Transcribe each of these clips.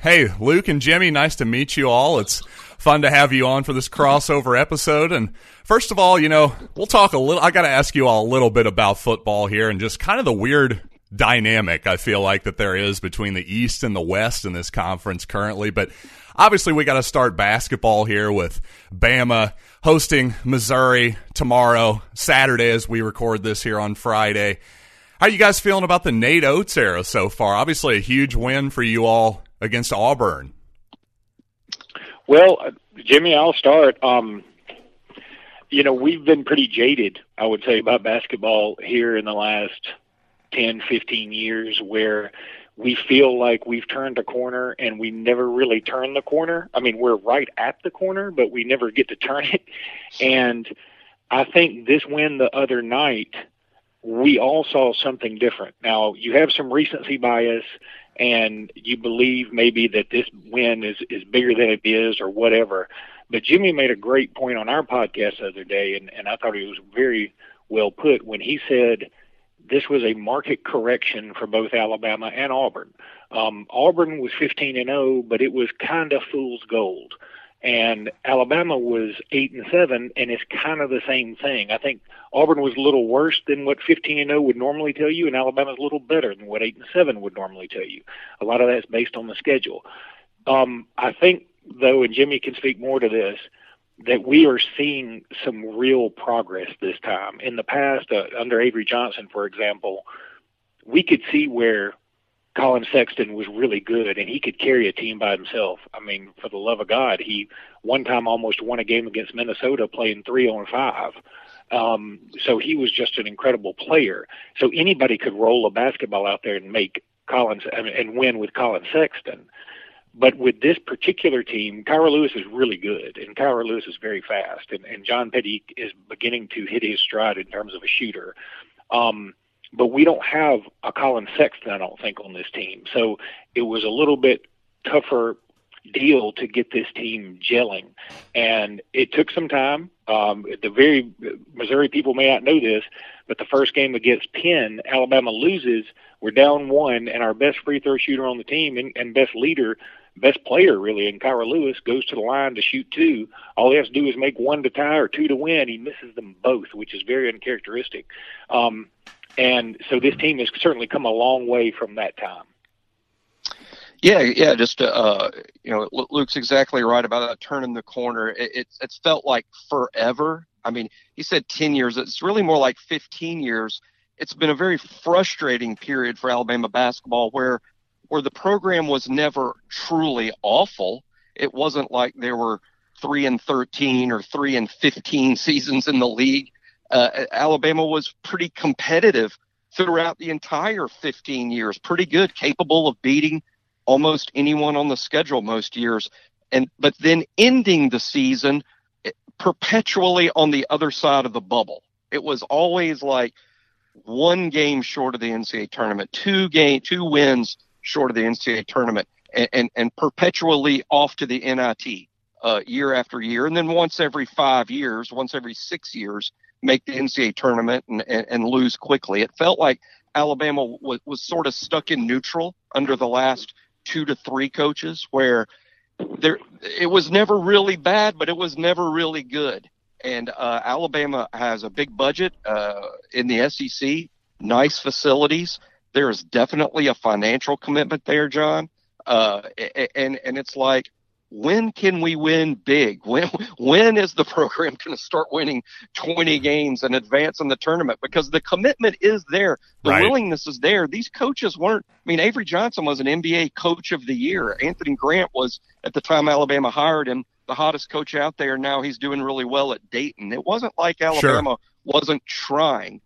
Hey, Luke and Jimmy, nice to meet you all. It's fun to have you on for this crossover episode. And first of all, you know, we'll talk a little. I got to ask you all a little bit about football here and just kind of the weird dynamic I feel like that there is between the East and the West in this conference currently. But obviously, we got to start basketball here with Bama hosting Missouri tomorrow, Saturday, as we record this here on Friday. How are you guys feeling about the Nate Oats era so far? Obviously, a huge win for you all against Auburn. Well, Jimmy, I'll start. Um, you know, we've been pretty jaded, I would say, about basketball here in the last 10, 15 years where we feel like we've turned a corner and we never really turn the corner. I mean, we're right at the corner, but we never get to turn it. And I think this win the other night, we all saw something different. Now, you have some recency bias and you believe maybe that this win is, is bigger than it is or whatever. But Jimmy made a great point on our podcast the other day, and, and I thought he was very well put when he said – this was a market correction for both Alabama and Auburn. Um, Auburn was 15 and 0, but it was kind of fool's gold. And Alabama was 8 and 7, and it's kind of the same thing. I think Auburn was a little worse than what 15 and 0 would normally tell you, and Alabama's a little better than what 8 and 7 would normally tell you. A lot of that's based on the schedule. Um, I think, though, and Jimmy can speak more to this, that we are seeing some real progress this time. In the past, uh, under Avery Johnson, for example, we could see where Collin Sexton was really good and he could carry a team by himself. I mean, for the love of God, he one time almost won a game against Minnesota playing three on five. Um, so he was just an incredible player. So anybody could roll a basketball out there and make Collins and win with Collin Sexton. But with this particular team, Kira Lewis is really good, and Kira Lewis is very fast, and, and John Petty is beginning to hit his stride in terms of a shooter. Um, but we don't have a Collin Sexton, I don't think, on this team. So it was a little bit tougher deal to get this team gelling, and it took some time. Um, the very Missouri people may not know this, but the first game against Penn, Alabama loses. We're down one, and our best free throw shooter on the team and, and best leader best player really in Kira Lewis goes to the line to shoot two. All he has to do is make one to tie or two to win. He misses them both, which is very uncharacteristic. Um, and so this team has certainly come a long way from that time. Yeah, yeah. Just uh, you know, Luke's exactly right about that turning the corner. It, it's it's felt like forever. I mean, he said ten years. It's really more like fifteen years. It's been a very frustrating period for Alabama basketball, where where the program was never truly awful. It wasn't like there were three and 13 or three and 15 seasons in the league. Uh, Alabama was pretty competitive throughout the entire 15 years, pretty good, capable of beating almost anyone on the schedule most years. And, but then ending the season eh, perpetually on the other side of the bubble. It was always like one game short of the NCAA tournament, two game, two wins short of the NCAA tournament and, and, and perpetually off to the NIT uh, year after year. And then once every five years, once every six years, make the NCAA tournament and, and, and lose quickly. It felt like Alabama was, was sort of stuck in neutral under the last two to three coaches where there it was never really bad, but it was never really good. And uh, Alabama has a big budget uh, in the SEC, nice facilities there is definitely a financial commitment there, John. Uh, and and it's like, when can we win big? When when is the program going to start winning 20 games and advance in the tournament? Because the commitment is there, the right. willingness is there. These coaches weren't. I mean, Avery Johnson was an NBA Coach of the Year. Anthony Grant was at the time Alabama hired him the hottest coach out there. Now he's doing really well at Dayton. It wasn't like Alabama sure. wasn't trying.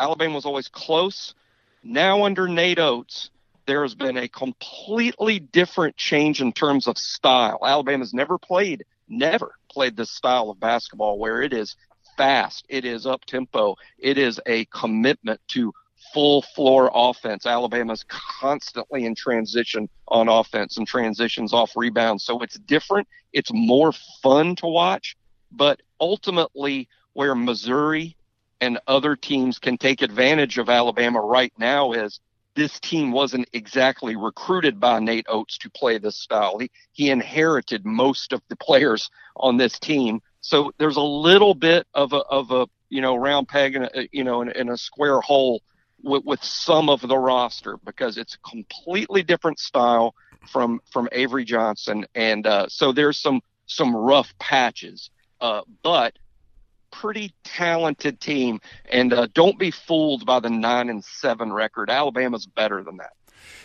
Alabama was always close. Now, under Nate Oats, there has been a completely different change in terms of style. Alabama's never played, never played this style of basketball where it is fast, it is up tempo, it is a commitment to full floor offense. Alabama's constantly in transition on offense and transitions off rebounds. So it's different. It's more fun to watch. But ultimately, where Missouri and other teams can take advantage of Alabama right now is this team wasn't exactly recruited by Nate Oats to play this style. He he inherited most of the players on this team, so there's a little bit of a of a you know round peg in a, you know in, in a square hole with, with some of the roster because it's a completely different style from from Avery Johnson, and uh, so there's some some rough patches, uh, but pretty talented team. And uh, don't be fooled by the nine and seven record. Alabama's better than that.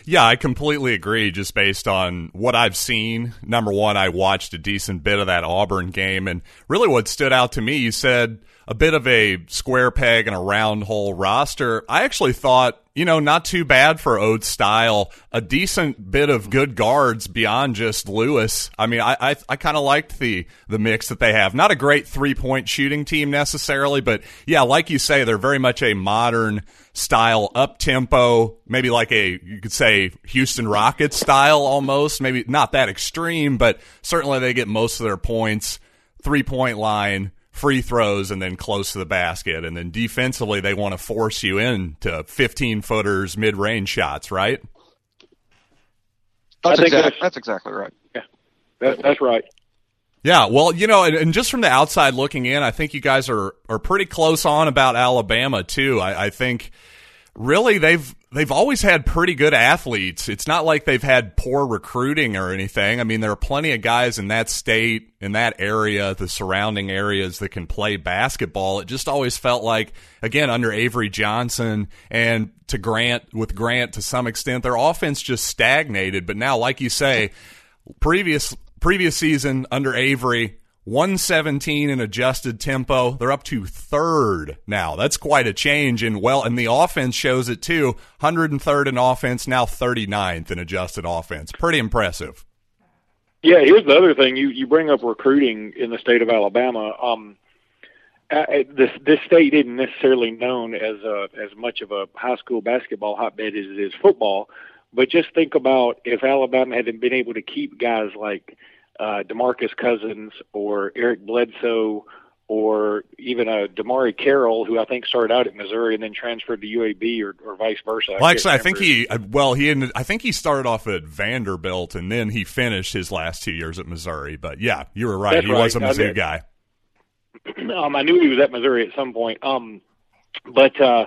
Yeah, I completely agree. Just based on what I've seen, number one, I watched a decent bit of that Auburn game, and really what stood out to me, you said a bit of a square peg and a round hole roster. I actually thought, you know, not too bad for Oats style. A decent bit of good guards beyond just Lewis. I mean, I I, I kind of liked the the mix that they have. Not a great three point shooting team necessarily, but yeah, like you say, they're very much a modern style up tempo, maybe like a you could say Houston Rockets style almost. Maybe not that extreme, but certainly they get most of their points three point line free throws and then close to the basket. And then defensively, they want to force you into 15 footers, mid range shots, right? That's, exactly, that's, that's, exactly right. Yeah, that, that's right. Yeah, well, you know, and, and, just from the outside looking in, I think you guys are are pretty close on about Alabama too. I, I think really they've they've always had pretty good athletes. It's not like they've had poor recruiting or anything. I mean, there are plenty of guys in that state, in that area, the surrounding areas that can play basketball. It just always felt like, again, under Avery Johnson and to Grant, with Grant to some extent, their offense just stagnated. But now, like you say, previous previous season under Avery, 117 in adjusted tempo. They're up to third now. That's quite a change. And well, and the offense shows it too. 103rd in offense, now 39th in adjusted offense. Pretty impressive. Yeah, here's the other thing. You you bring up recruiting in the state of Alabama. Um, this this state isn't necessarily known as a, as much of a high school basketball hotbed as it is football. But just think about if Alabama hadn't been able to keep guys like uh, DeMarcus Cousins or Eric Bledsoe or even a DeMarre Carroll, who I think started out at Missouri and then transferred to UAB or, or vice versa. Well, actually, I think he uh, well he ended, I think he started off at Vanderbilt and then he finished his last two years at Missouri. But yeah, you were right. That's he right. was a Mizzou guy. Um, I knew he was at Missouri at some point. Um, but uh,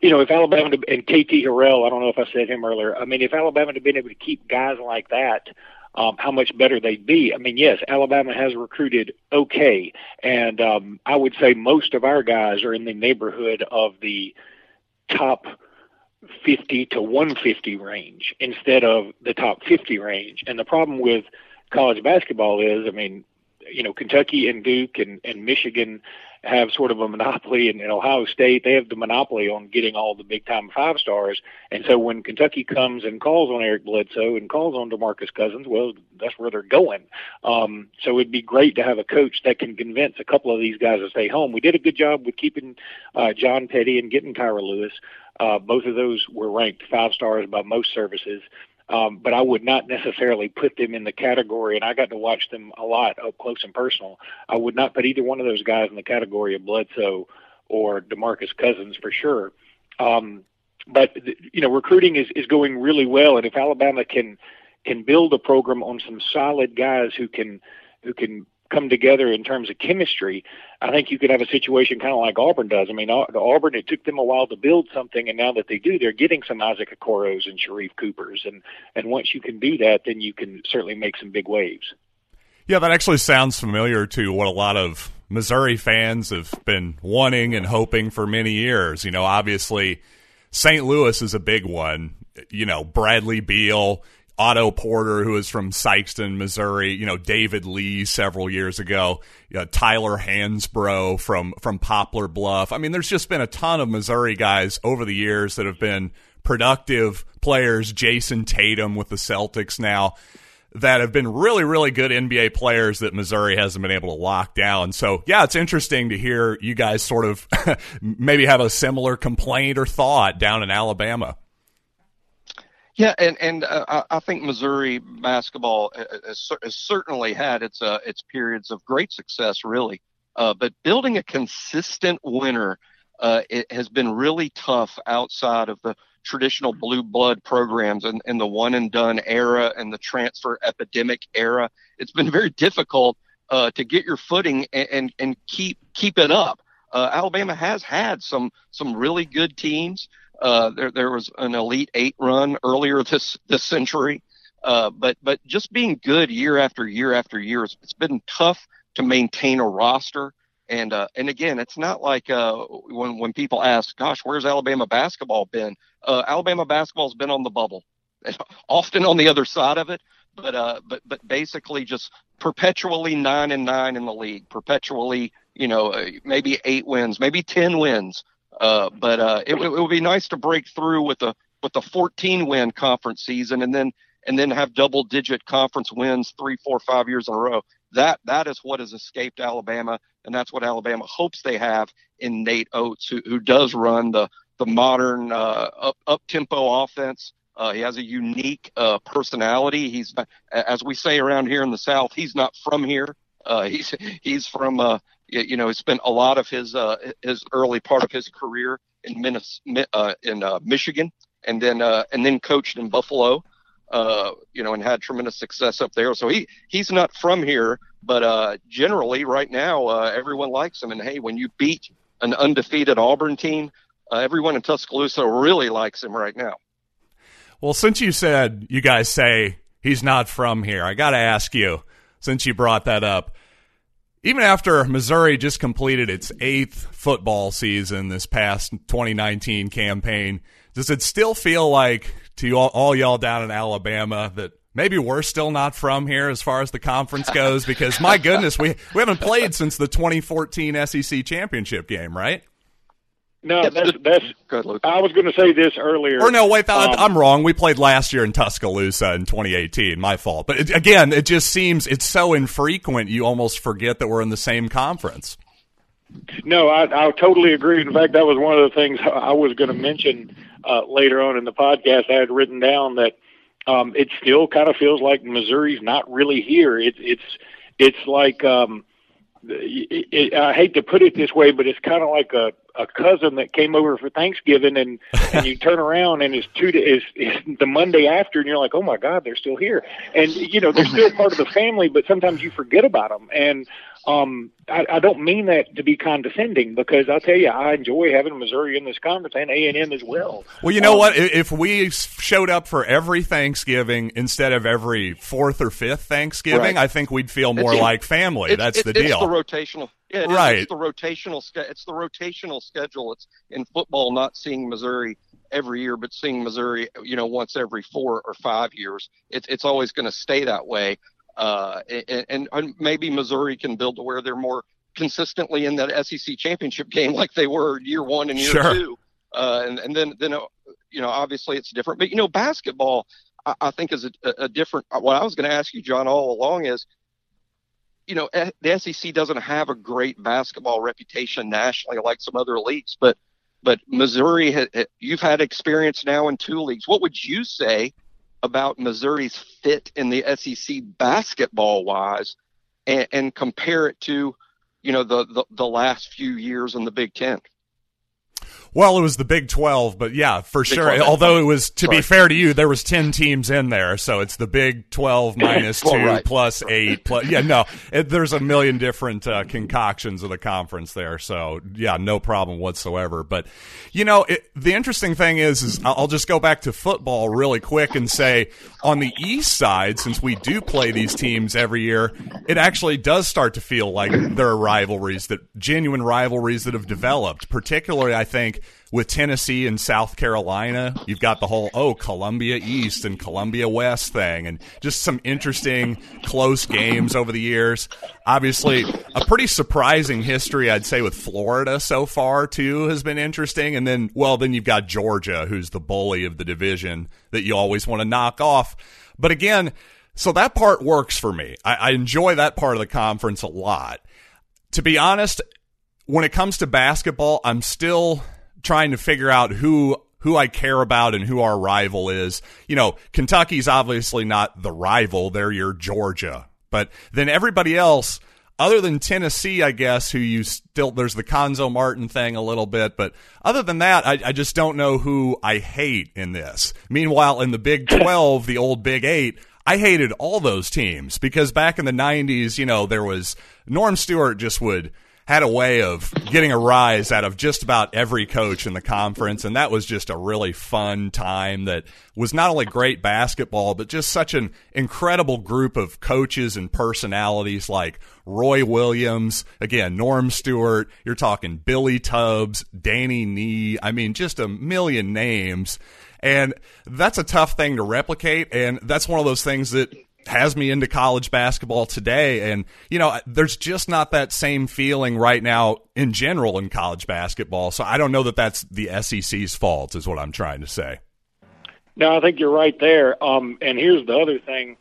you know, if Alabama and KT Harrell, I don't know if I said him earlier. I mean, if Alabama had been able to keep guys like that um, how much better they'd be. I mean, yes, Alabama has recruited okay, and um, I would say most of our guys are in the neighborhood of the top 50 to 150 range instead of the top 50 range. And the problem with college basketball is, I mean, you know, Kentucky and Duke and, and Michigan have sort of a monopoly, and Ohio State they have the monopoly on getting all the big time five stars. And so when Kentucky comes and calls on Eric Bledsoe and calls on DeMarcus Cousins, well, that's where they're going. Um, so it'd be great to have a coach that can convince a couple of these guys to stay home. We did a good job with keeping uh, John Petty and getting Kira Lewis. Uh, both of those were ranked five stars by most services. Um, but I would not necessarily put them in the category, and I got to watch them a lot up close and personal. I would not put either one of those guys in the category of Bledsoe or DeMarcus Cousins for sure. Um, but you know, recruiting is is going really well, and if Alabama can can build a program on some solid guys who can who can come together in terms of chemistry, I think you could have a situation kind of like Auburn does. I mean, Auburn, it took them a while to build something, and now that they do, they're getting some Isaac Okoros and Sharife Coopers, and and once you can do that, then you can certainly make some big waves. Yeah, that actually sounds familiar to what a lot of Missouri fans have been wanting and hoping for many years. You know, obviously, St. Louis is a big one. You know, Bradley Beal Otto Porter, who is from Sikeston, Missouri, you know, David Lee several years ago, you know, Tyler Hansbrough from, from Poplar Bluff. I mean, there's just been a ton of Missouri guys over the years that have been productive players. Jayson Tatum with the Celtics now that have been really, really good NBA players that Missouri hasn't been able to lock down. So, yeah, it's interesting to hear you guys sort of maybe have a similar complaint or thought down in Alabama. Yeah, and and uh, I think Missouri basketball has, has certainly had its uh, its periods of great success, really. Uh, but building a consistent winner uh, it has been really tough outside of the traditional blue blood programs and, and the one and done era and the transfer epidemic era. It's been very difficult uh, to get your footing and, and, and keep keep it up. Uh, Alabama has had some some really good teams. Uh, there there was an Elite Eight run earlier this this century, uh, but but just being good year after year after year, it's, been tough to maintain a roster. And uh, and again, it's not like uh, when when people ask, "Gosh, where's Alabama basketball been?" Uh, Alabama basketball's been on the bubble, often on the other side of it, but uh, but but basically just perpetually nine and nine in the league, perpetually, you know, maybe eight wins, maybe ten wins. Uh, but uh, it, it would be nice to break through with a with a 14 win conference season, and then and then have double digit conference wins three, four, five years in a row. That that is what has escaped Alabama, and that's what Alabama hopes they have in Nate Oats, who, who does run the the modern uh, up up tempo offense. Uh, he has a unique uh, personality. He's, as we say around here in the South, he's not from here. Uh, he's he's from uh, you know he spent a lot of his uh, his early part of his career in Minnesota, uh, in uh, Michigan, and then uh, and then coached in Buffalo uh, you know, and had tremendous success up there. So he he's not from here, but uh, generally right now everyone likes him. And hey, when you beat an undefeated Auburn team, everyone in Tuscaloosa really likes him right now. Well, since you said you guys say he's not from here, I got to ask you, since you brought that up. Even after Missouri just completed its eighth football season this past 2019 campaign, does it still feel like to all, all y'all down in Alabama that maybe we're still not from here as far as the conference goes because my goodness, we we haven't played since the 2014 SEC championship game, right? No, that's that's. Good, Luke. I was going to say this earlier. Or no, wait, um, I'm wrong. We played last year in Tuscaloosa in 2018. My fault. But it, again, it just seems it's so infrequent. You almost forget that we're in the same conference. No, I, I totally agree. In fact, that was one of the things I was going to mention uh, later on in the podcast, I had written down that um, it still kind of feels like Missouri's not really here. It's it's it's like um, it, it, I hate to put it this way, but it's kind of like a a cousin that came over for Thanksgiving, and and you turn around and it's two is it's the Monday after, and you're like, oh my God, they're still here, and you know they're still part of the family, but sometimes you forget about them, and um, I, I don't mean that to be condescending because I'll tell you, I enjoy having Missouri in this conference and A and M as well. Well, you know um, what? If we showed up for every Thanksgiving instead of every fourth or fifth Thanksgiving, right. I think we'd feel more like family. It, That's it, the deal. It's the rotational. Yeah, it right. Is. It's the rotational. It's the rotational schedule. It's in football, not seeing Missouri every year, but seeing Missouri, you know, once every four or five years. It's it's always going to stay that way. Uh, and, and maybe Missouri can build to where they're more consistently in that SEC championship game like they were year one and year sure. two. Uh, and, and then, then, uh, you know, obviously it's different, but you know, basketball, I, I think is a, a different, what I was going to ask you, John, all along is, you know, eh, the SEC doesn't have a great basketball reputation nationally like some other leagues, but, but Missouri, you've had experience now in two leagues. What would you say about Missouri's fit in the SEC basketball wise and, and compare it to, you know, the, the, the last few years in the Big Ten. Well, it was the Big 12, but yeah, for Big sure. 12. Although it was, to Sorry. be fair to you, there was 10 teams in there. So it's the Big 12 minus well, 2 right. plus 8 plus, yeah, no, it, there's a million different uh, concoctions of the conference there. So yeah, no problem whatsoever. But, you know, it, the interesting thing is, is I'll just go back to football really quick and say on the East side, since we do play these teams every year, it actually does start to feel like there are rivalries that genuine rivalries that have developed, particularly, I think, with Tennessee and South Carolina, you've got the whole oh Columbia East and Columbia West thing, and just some interesting close games over the years. Obviously, a pretty surprising history, I'd say, with Florida so far too has been interesting. And then, well, then you've got Georgia, who's the bully of the division that you always want to knock off. But again, so that part works for me. I, I enjoy that part of the conference a lot. To be honest, when it comes to basketball, I'm still trying to figure out who who I care about and who our rival is. You know, Kentucky's obviously not the rival; they're your Georgia. But then everybody else, other than Tennessee, I guess, who you still there's the Cuonzo Martin thing a little bit, but other than that, I, I just don't know who I hate in this. Meanwhile, in the Big Twelve, the old Big Eight, I hated all those teams because back in the '90s, you know, there was Norm Stewart just would had a way of getting a rise out of just about every coach in the conference. And that was just a really fun time that was not only great basketball, but just such an incredible group of coaches and personalities like Roy Williams, again, Norm Stewart. You're talking Billy Tubbs, Danny Nee. I mean, just a million names. And that's a tough thing to replicate. And that's one of those things that has me into college basketball today. And, you know, there's just not that same feeling right now in general in college basketball. So I don't know that that's the SEC's fault, is what I'm trying to say. No, I think you're right there. Um, and here's the other thing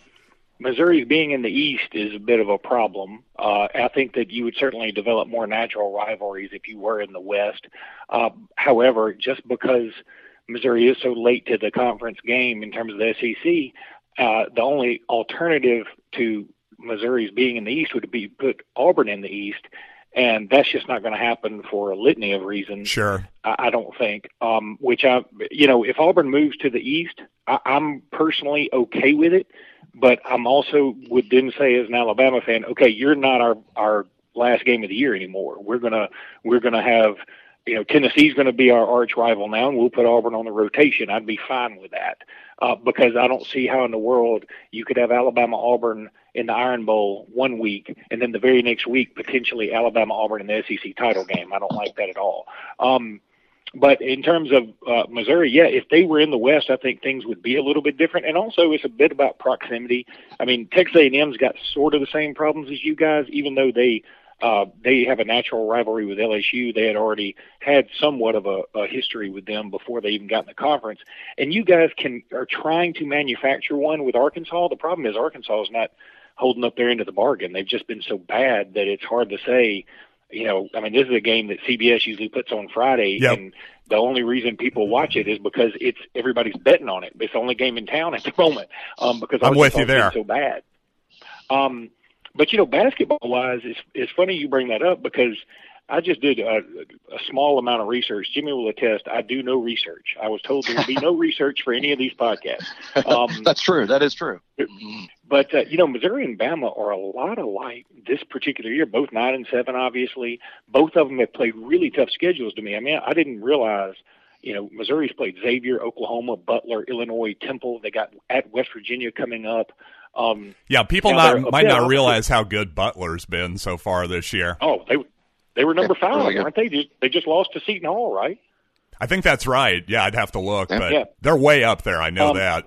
Missouri being in the East is a bit of a problem. Uh, I think that you would certainly develop more natural rivalries if you were in the West. Uh, however, just because Missouri is so late to the conference game in terms of the SEC, uh, the only alternative to Missouri's being in the East would be put Auburn in the East, and that's just not going to happen for a litany of reasons. Sure, I, I don't think. Um, which I, you know, if Auburn moves to the East, I, I'm personally okay with it, but I'm also would then say as an Alabama fan, okay, you're not our our last game of the year anymore. We're gonna we're gonna have you know, Tennessee's going to be our arch rival now, and we'll put Auburn on the rotation. I'd be fine with that uh, because I don't see how in the world you could have Alabama Auburn in the Iron Bowl one week, and then the very next week potentially Alabama Auburn in the SEC title game. I don't like that at all. Um, but in terms of uh, Missouri, yeah, if they were in the West, I think things would be a little bit different. And also, it's a bit about proximity. I mean, Texas A&M's got sort of the same problems as you guys, even though they uh, they have a natural rivalry with LSU. They had already had somewhat of a, a history with them before they even got in the conference. And you guys can are trying to manufacture one with Arkansas. The problem is Arkansas is not holding up their end of the bargain. They've just been so bad that it's hard to say. You know, I mean, this is a game that CBS usually puts on Friday, yep. and the only reason people watch it is because it's everybody's betting on it. It's the only game in town at the moment um, because I'm with you there. So bad. Um, but you know, basketball wise, it's it's funny you bring that up because I just did a, a small amount of research. Jimmy will attest. I do no research. I was told there would be no research for any of these podcasts. Um, That's true. That is true. But uh, you know, Missouri and Bama are a lot alike this particular year. Both nine and seven, obviously. Both of them have played really tough schedules to me. I mean, I didn't realize. You know, Missouri's played Xavier, Oklahoma, Butler, Illinois, Temple. They got at West Virginia coming up. Um, yeah, people not might not realize how good Butler's been so far this year. Oh, they they were number five, really weren't they? Just, they just lost to Seton Hall, right? I think that's right. Yeah, I'd have to look, but yeah. they're way up there. I know um, that.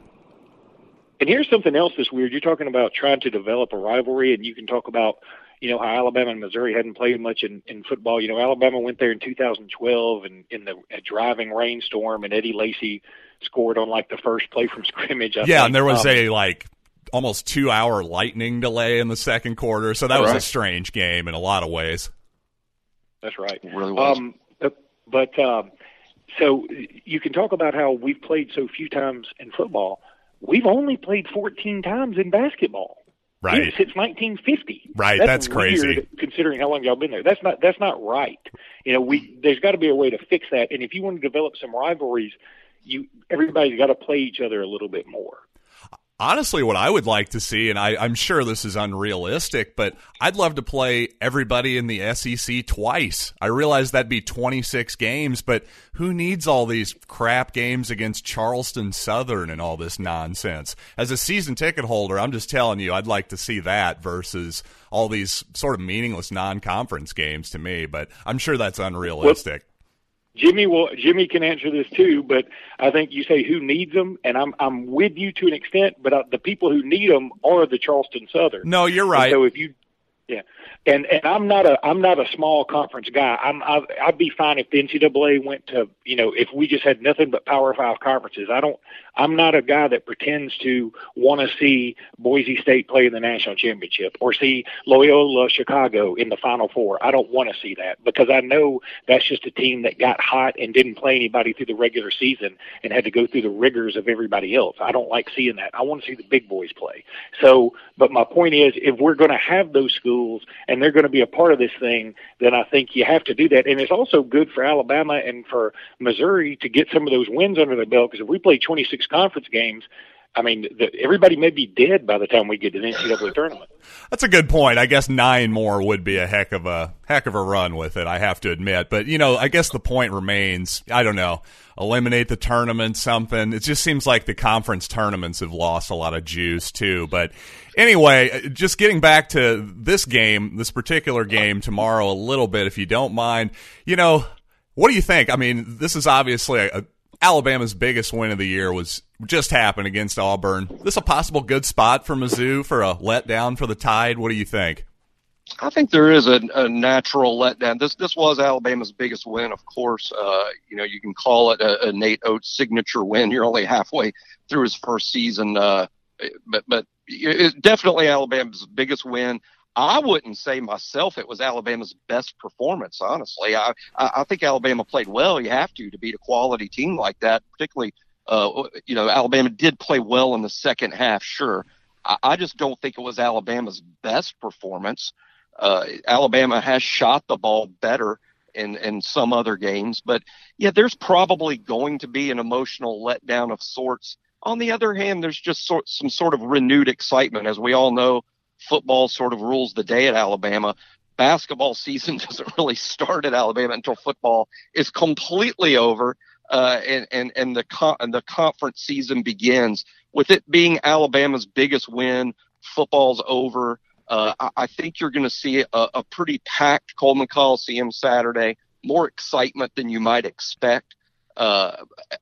And here's something else that's weird. You're talking about trying to develop a rivalry, and you can talk about, you know, how Alabama and Missouri hadn't played much in, in football. You know, Alabama went there in 2012 and in the a driving rainstorm, and Eddie Lacy scored on like the first play from scrimmage. I yeah, think. and there was um, a like almost two hour lightning delay in the second quarter. So that was right. a strange game in a lot of ways. That's right. It really was. Um, but um, so you can talk about how we've played so few times in football. We've only played 14 times in basketball. Right. Since 1950. Right. That's, that's crazy. Considering how long y'all been there. That's not that's not right. You know, we there's got to be a way to fix that. And if you want to develop some rivalries, you everybody's got to play each other a little bit more honestly what I would like to see, and I, am sure this is unrealistic, but I'd love to play everybody in the SEC twice. I realize that'd be 26 games, but who needs all these crap games against Charleston Southern and all this nonsense? As a season ticket holder, I'm just telling you, I'd like to see that versus all these sort of meaningless non-conference games to me, but I'm sure that's unrealistic. Jimmy will Jimmy can answer this too, but I think you say who needs them, and I'm I'm with you to an extent, but uh, the people who need them are the Charleston Southern. No, you're right. And so if you yeah, and and I'm not a I'm not a small conference guy. I'm I, I'd be fine if the NCAA went to you know if we just had nothing but Power Five conferences. I don't. I'm not a guy that pretends to want to see Boise State play in the national championship or see Loyola Chicago in the Final Four. I don't want to see that because I know that's just a team that got hot and didn't play anybody through the regular season and had to go through the rigors of everybody else. I don't like seeing that. I want to see the big boys play. So, but my point is, if we're going to have those schools schools and they're going to be a part of this thing, then I think you have to do that. And it's also good for Alabama and for Missouri to get some of those wins under their belt because if we play 26 conference games, I mean, the, everybody may be dead by the time we get to the NCAA tournament. That's a good point. I guess nine more would be a heck of a heck of a run with it. I have to admit, but you know, I guess the point remains. I don't know. Eliminate the tournament, something. It just seems like the conference tournaments have lost a lot of juice too. But anyway, uh, just getting back to this game, this particular game tomorrow, a little bit, if you don't mind. You know, what do you think? I mean, this is obviously a Alabama's biggest win of the year was just happened against Auburn. This a possible good spot for Mizzou for a letdown for the Tide? What do you think? I think there is a, a natural letdown. This this was Alabama's biggest win, of course. Uh, you know, you can call it a, a, Nate Oats signature win. You're only halfway through his first season, uh, but but definitely Alabama's biggest win. I wouldn't say myself it was Alabama's best performance. Honestly, I I think Alabama played well. You have to to beat a quality team like that, particularly. Uh, you know, Alabama did play well in the second half, sure. I, I just don't think it was Alabama's best performance. Uh, Alabama has shot the ball better in in some other games, but yeah, there's probably going to be an emotional letdown of sorts. On the other hand, there's just sort, some sort of renewed excitement, as we all know football sort of rules the day at Alabama. Basketball season doesn't really start at Alabama until football is completely over, uh, and and and the con- and the conference season begins with it being Alabama's biggest win. Football's over. Uh, I, I, think you're going to see a, a pretty packed Coleman Coliseum Saturday. More excitement than you might expect, uh,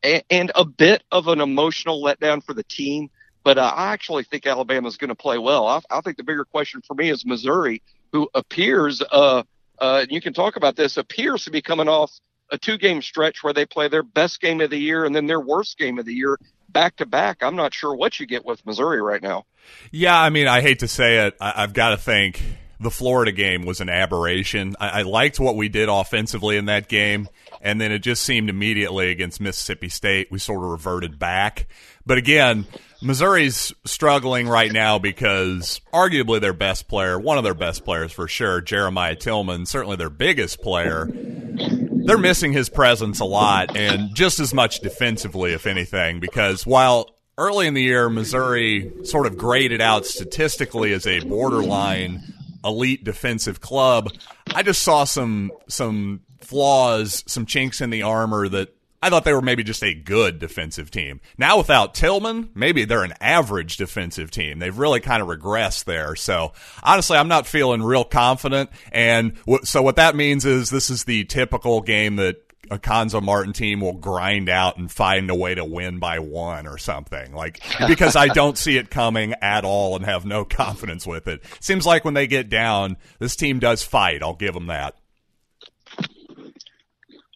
and, and a bit of an emotional letdown for the team but uh, I actually think Alabama is going to play well. I, I, think the bigger question for me is Missouri, who appears, uh, uh, you can talk about this, appears to be coming off a two game stretch where they play their best game of the year and then their worst game of the year back to back. I'm not sure what you get with Missouri right now. Yeah, I mean, I hate to say it. I, have got to think the Florida game was an aberration. I, I liked what we did offensively in that game, and then it just seemed immediately against Mississippi State we sort of reverted back. But again, Missouri's struggling right now because arguably their best player, one of their best players for sure, Jeremiah Tilmon, certainly their biggest player, they're missing his presence a lot and just as much defensively, if anything, because while early in the year Missouri sort of graded out statistically as a borderline elite defensive club, I just saw some some flaws, some chinks in the armor that I thought they were maybe just a good defensive team. Now without Tilmon, maybe they're an average defensive team. They've really kind of regressed there. So honestly, I'm not feeling real confident. And w- so what that means is this is the typical game that a Cuonzo Martin team will grind out and find a way to win by one or something. Like because I don't see it coming at all and have no confidence with it. Seems like when they get down, this team does fight. I'll give them that.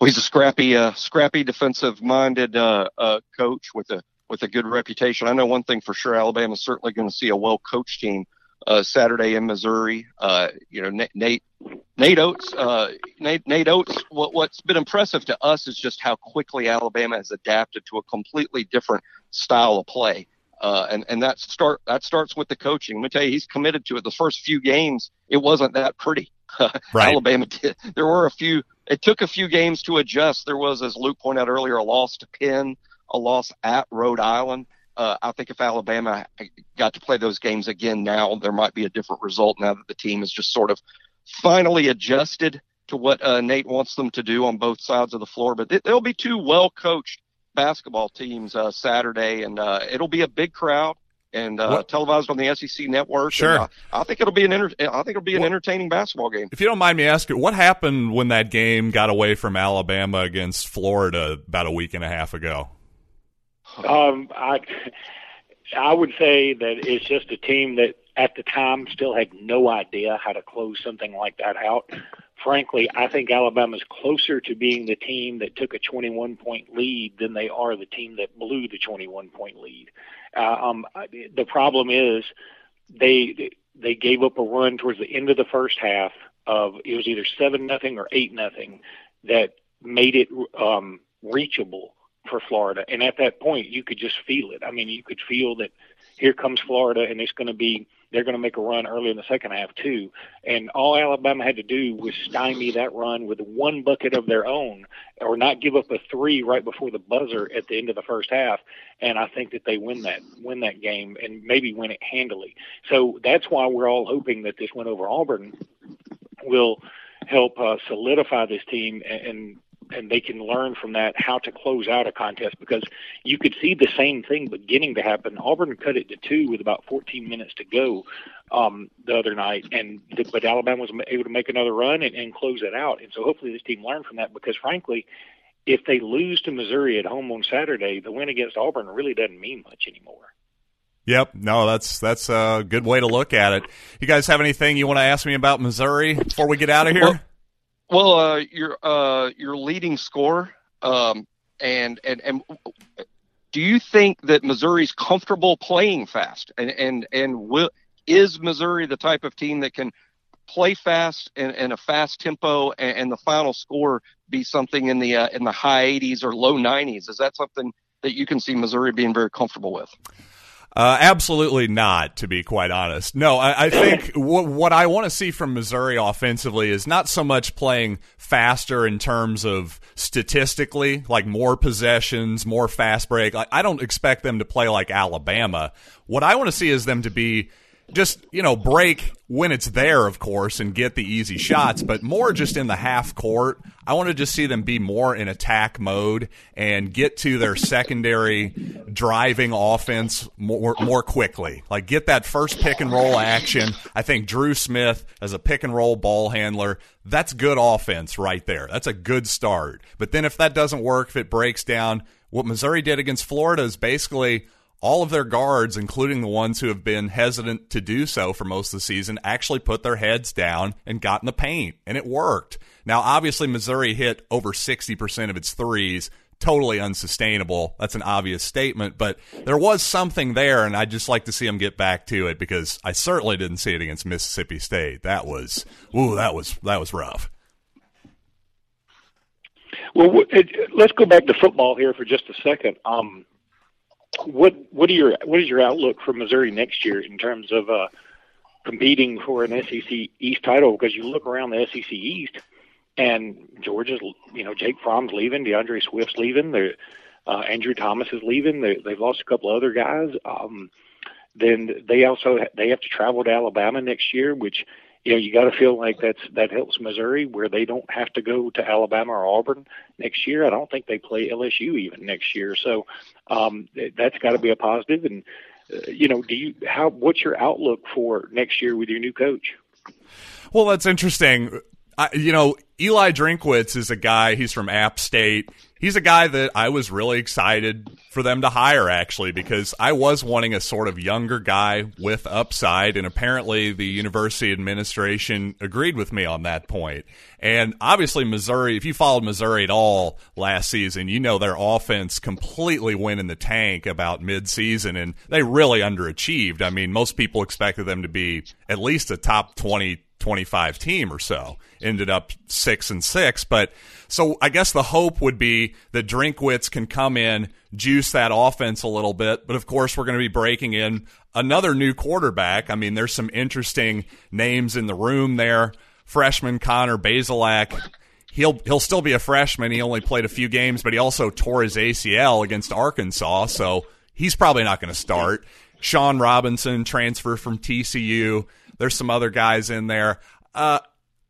Well, he's a scrappy, uh, scrappy defensive-minded uh, uh, coach with a with a good reputation. I know one thing for sure: Alabama's certainly going to see a well-coached team uh, Saturday in Missouri. Uh, you know, Nate Nate Oats. Uh, Nate, Nate Oats. What, what's been impressive to us is just how quickly Alabama has adapted to a completely different style of play. Uh, and and that start that starts with the coaching. Let me tell you, he's committed to it. The first few games, it wasn't that pretty. right. Alabama did. There were a few. It took a few games to adjust. There was, as Luke pointed out earlier, a loss to Penn, a loss at Rhode Island. Uh, I think if Alabama got to play those games again now, there might be a different result now that the team is just sort of finally adjusted to what uh, Nate wants them to do on both sides of the floor. But th- there'll be two well coached basketball teams uh, Saturday, and uh, it'll be a big crowd and uh, televised on the SEC network. Sure, and, uh, I think it'll be an enter- I think it'll be an entertaining basketball game. If you don't mind me asking, what happened when that game got away from Alabama against Florida about a week and a half ago? Um, I I would say that it's just a team that at the time still had no idea how to close something like that out. Frankly, I think Alabama's closer to being the team that took a 21 point lead than they are the team that blew the 21 point lead. Uh, um, the problem is they they gave up a run towards the end of the first half of it was either seven nothing or eight nothing that made it um, reachable for Florida. And at that point, you could just feel it. I mean, you could feel that here comes Florida, and it's going to be they're going to make a run early in the second half too. And all Alabama had to do was stymie that run with one bucket of their own, or not give up a three right before the buzzer at the end of the first half. And I think that they win that win that game and maybe win it handily. So that's why we're all hoping that this win over Auburn will help uh, solidify this team and, and and they can learn from that how to close out a contest because you could see the same thing beginning to happen. Auburn cut it to two with about 14 minutes to go um, the other night, and but Alabama was able to make another run and, and close it out. And so hopefully this team learned from that because frankly, if they lose to Missouri at home on Saturday, the win against Auburn really doesn't mean much anymore. Yep. No, that's that's a good way to look at it. You guys have anything you want to ask me about Missouri before we get out of here? Well, well, uh, your uh, your leading score, um, and and and do you think that Missouri's comfortable playing fast? And and and will, is Missouri the type of team that can play fast in, in a fast tempo, and, and, the final score be something in the uh, in the high 80s or low 90s? Is that something that you can see Missouri being very comfortable with? Uh, absolutely not, to be quite honest. No, I, I think w- what I want to see from Missouri offensively is not so much playing faster in terms of statistically, like more possessions, more fast break. Like, I don't expect them to play like Alabama. What I want to see is them to be just you know break when it's there of course and get the easy shots but more just in the half court. I want to just see them be more in attack mode and get to their secondary driving offense more more quickly. Like get that first pick and roll action. I think Dru Smith as a pick and roll ball handler that's good offense right there. That's a good start. But then if that doesn't work if it breaks down what missouri did against florida is basically all of their guards, including the ones who have been hesitant to do so for most of the season, actually put their heads down and got in the paint, and it worked. Now, obviously, Missouri hit over 60% of its threes. Totally unsustainable. That's an obvious statement, but there was something there, and I'd just like to see them get back to it because I certainly didn't see it against Mississippi State. That was, ooh, that was that was rough. Well, let's go back to football here for just a second. Um, what what are your what is your outlook for Missouri next year in terms of uh, competing for an SEC East title? Because you look around the SEC East, and Georgia's you know Jake Fromm's leaving, D'Andre Swift's leaving, the uh, Andrew Thomas is leaving. They, they've lost a couple other guys. Um, then they also they have to travel to Alabama next year, which you know, you got to feel like that's that helps Missouri, where they don't have to go to Alabama or Auburn next year. I don't think they play LSU even next year, so um, that's got to be a positive. And uh, you know, do you how what's your outlook for next year with your new coach? Well, that's interesting. I, you know, Eli Drinkwitz is a guy. He's from App State. He's a guy that I was really excited for them to hire, actually, because I was wanting a sort of younger guy with upside, and apparently the university administration agreed with me on that point. And obviously, Missouri, if you followed Missouri at all last season, you know their offense completely went in the tank about midseason, and they really underachieved. I mean, most people expected them to be at least a top 20 25 team or so. Ended up six and six. But so I guess the hope would be that Drinkwitz can come in, juice that offense a little bit. But of course, we're going to be breaking in another new quarterback. I mean, there's some interesting names in the room there. Freshman Connor Bazelak. He'll he'll still be a freshman. He only played a few games, but he also tore his ACL against Arkansas, so he's probably not going to start. Shawn Robinson transfer from TCU. There's some other guys in there. Uh,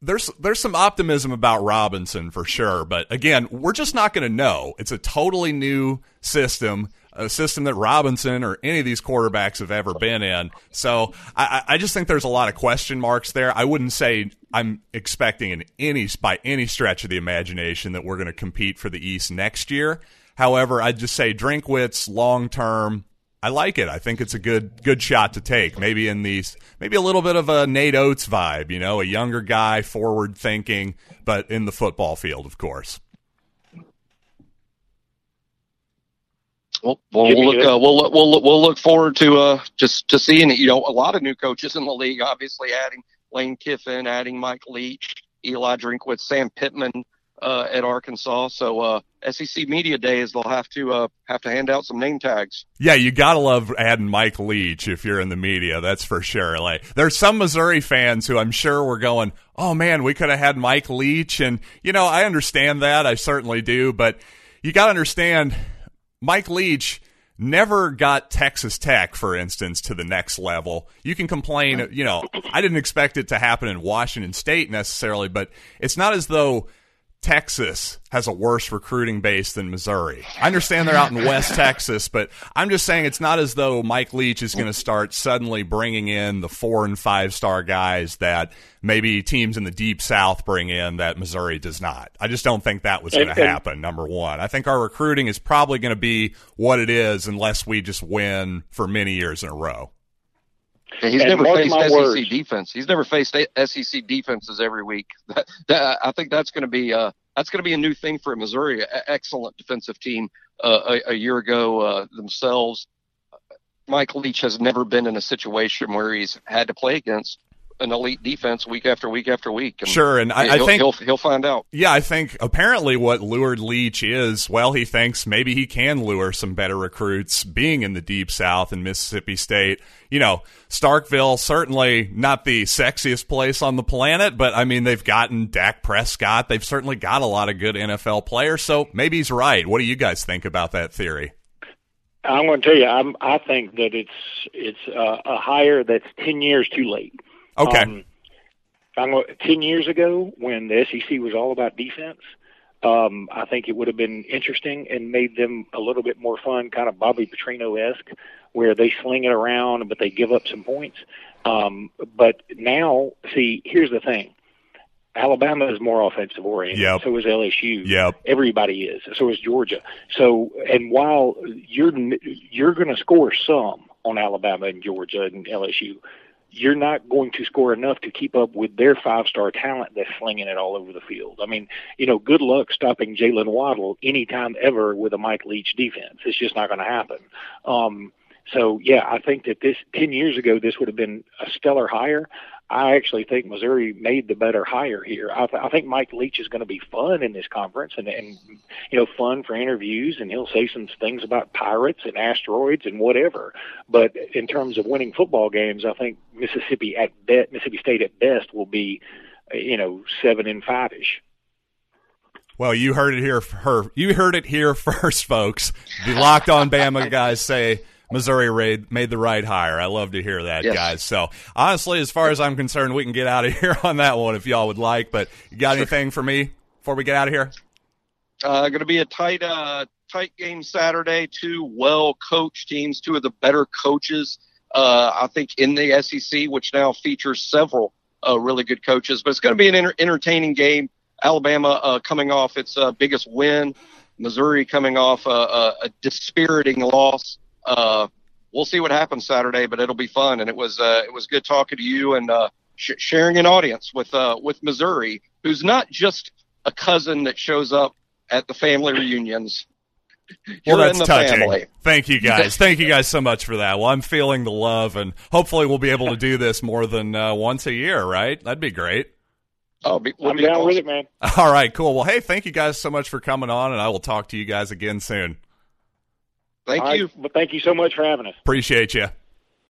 there's there's some optimism about Robinson for sure, but again, we're just not going to know. It's a totally new system, a system that Robinson or any of these quarterbacks have ever been in. So I, I just think there's a lot of question marks there. I wouldn't say I'm expecting in any by any stretch of the imagination that we're going to compete for the East next year. However, I'd just say Drinkwitz long term I like it. I think it's a good good shot to take. Maybe in these, maybe a little bit of a Nate Oats vibe. You know, a younger guy, forward thinking, but in the football field, of course. Well, we'll look. Uh, we'll we'll we'll look forward to uh, just to seeing it. You know, a lot of new coaches in the league. Obviously, adding Lane Kiffin, adding Mike Leach, Eli Drinkwitz, Sam Pittman uh, at Arkansas. So uh, SEC media days, they'll have to uh, have to hand out some name tags. Yeah, you gotta love adding Mike Leach if you're in the media. That's for sure. Like, there's some Missouri fans who I'm sure were going, "Oh man, we could have had Mike Leach," and you know, I understand that. I certainly do, but you got to understand, Mike Leach never got Texas Tech, for instance, to the next level. You can complain, you know, I didn't expect it to happen in Washington State necessarily, but it's not as though Texas has a worse recruiting base than Missouri. I understand they're out in West Texas, but I'm just saying it's not as though Mike Leach is going to start suddenly bringing in the four and five star guys that maybe teams in the deep South bring in that Missouri does not. I just don't think that was going to happen, number one. I think our recruiting is probably going to be what it is unless we just win for many years in a row. Yeah, he's and never faced SEC words. defense. He's never faced SEC defenses every week. That, that, I think that's going to be uh, that's going to be a new thing for Missouri. A- excellent defensive team uh, a, a, year ago uh, themselves. Mike Leach has never been in a situation where he's had to play against an elite defense week after week after week. And sure, and I, I think he'll, he'll find out. Yeah, I think apparently what lured Leach is, well, he thinks maybe he can lure some better recruits being in the deep South in Mississippi State. You know, Starkville certainly not the sexiest place on the planet, but I mean they've gotten Dak Prescott. They've certainly got a lot of good NFL players, so maybe he's right. What do you guys think about that theory? I'm going to tell you, I'm, I think that it's it's uh, a hire that's ten years too late. Okay. Um, I'm, ten years ago, when the SEC was all about defense, um, I think it would have been interesting and made them a little bit more fun, kind of Bobby Petrino esque, where they sling it around but they give up some points. Um, but now, see, here's the thing: Alabama is more offensive oriented. Yep. So is LSU. Yep. Everybody is. So is Georgia. So, and while you're you're going to score some on Alabama and Georgia and LSU, you're not going to score enough to keep up with their five star talent that's slinging it all over the field. I mean, you know, good luck stopping Jaylen Waddle anytime ever with a Mike Leach defense. It's just not going to happen. Um, so yeah, I think that this ten years ago this would have been a stellar hire. I actually think Missouri made the better hire here. I, th- I think Mike Leach is going to be fun in this conference, and and you know, fun for interviews, and he'll say some things about pirates and asteroids and whatever. But in terms of winning football games, I think Mississippi at best, Mississippi State at best, will be, you know, seven and five ish. Well, you heard it here. Her, you heard it here first, folks. The locked on Bama guys say Missouri raid made the right hire. I love to hear that, yes. guys. So honestly, as far as I'm concerned, we can get out of here on that one if y'all would like. But you got sure. anything for me before we get out of here? Uh, going to be a tight, uh, tight game Saturday. Two well coached teams, two of the better coaches, uh, I think, in the SEC, which now features several uh, really good coaches. But it's going to be an enter- entertaining game. Alabama uh, coming off its uh, biggest win, Missouri coming off a, a, a dispiriting loss uh, we'll see what happens Saturday, but it'll be fun. And it was uh, it was good talking to you and uh, sh- sharing an audience with uh, with Missouri, who's not just a cousin that shows up at the family reunions. You're well, that's touching. Family. Thank you guys. Thank you guys so much for that. Well, I'm feeling the love, and hopefully we'll be able to do this more than uh, once a year. Right? That'd be great. Oh, be, we'll I'm down awesome. with it, man. All right, cool. Well, hey, thank you guys so much for coming on, and I will talk to you guys again soon. Thank you. Well, thank you so much for having us. Appreciate you.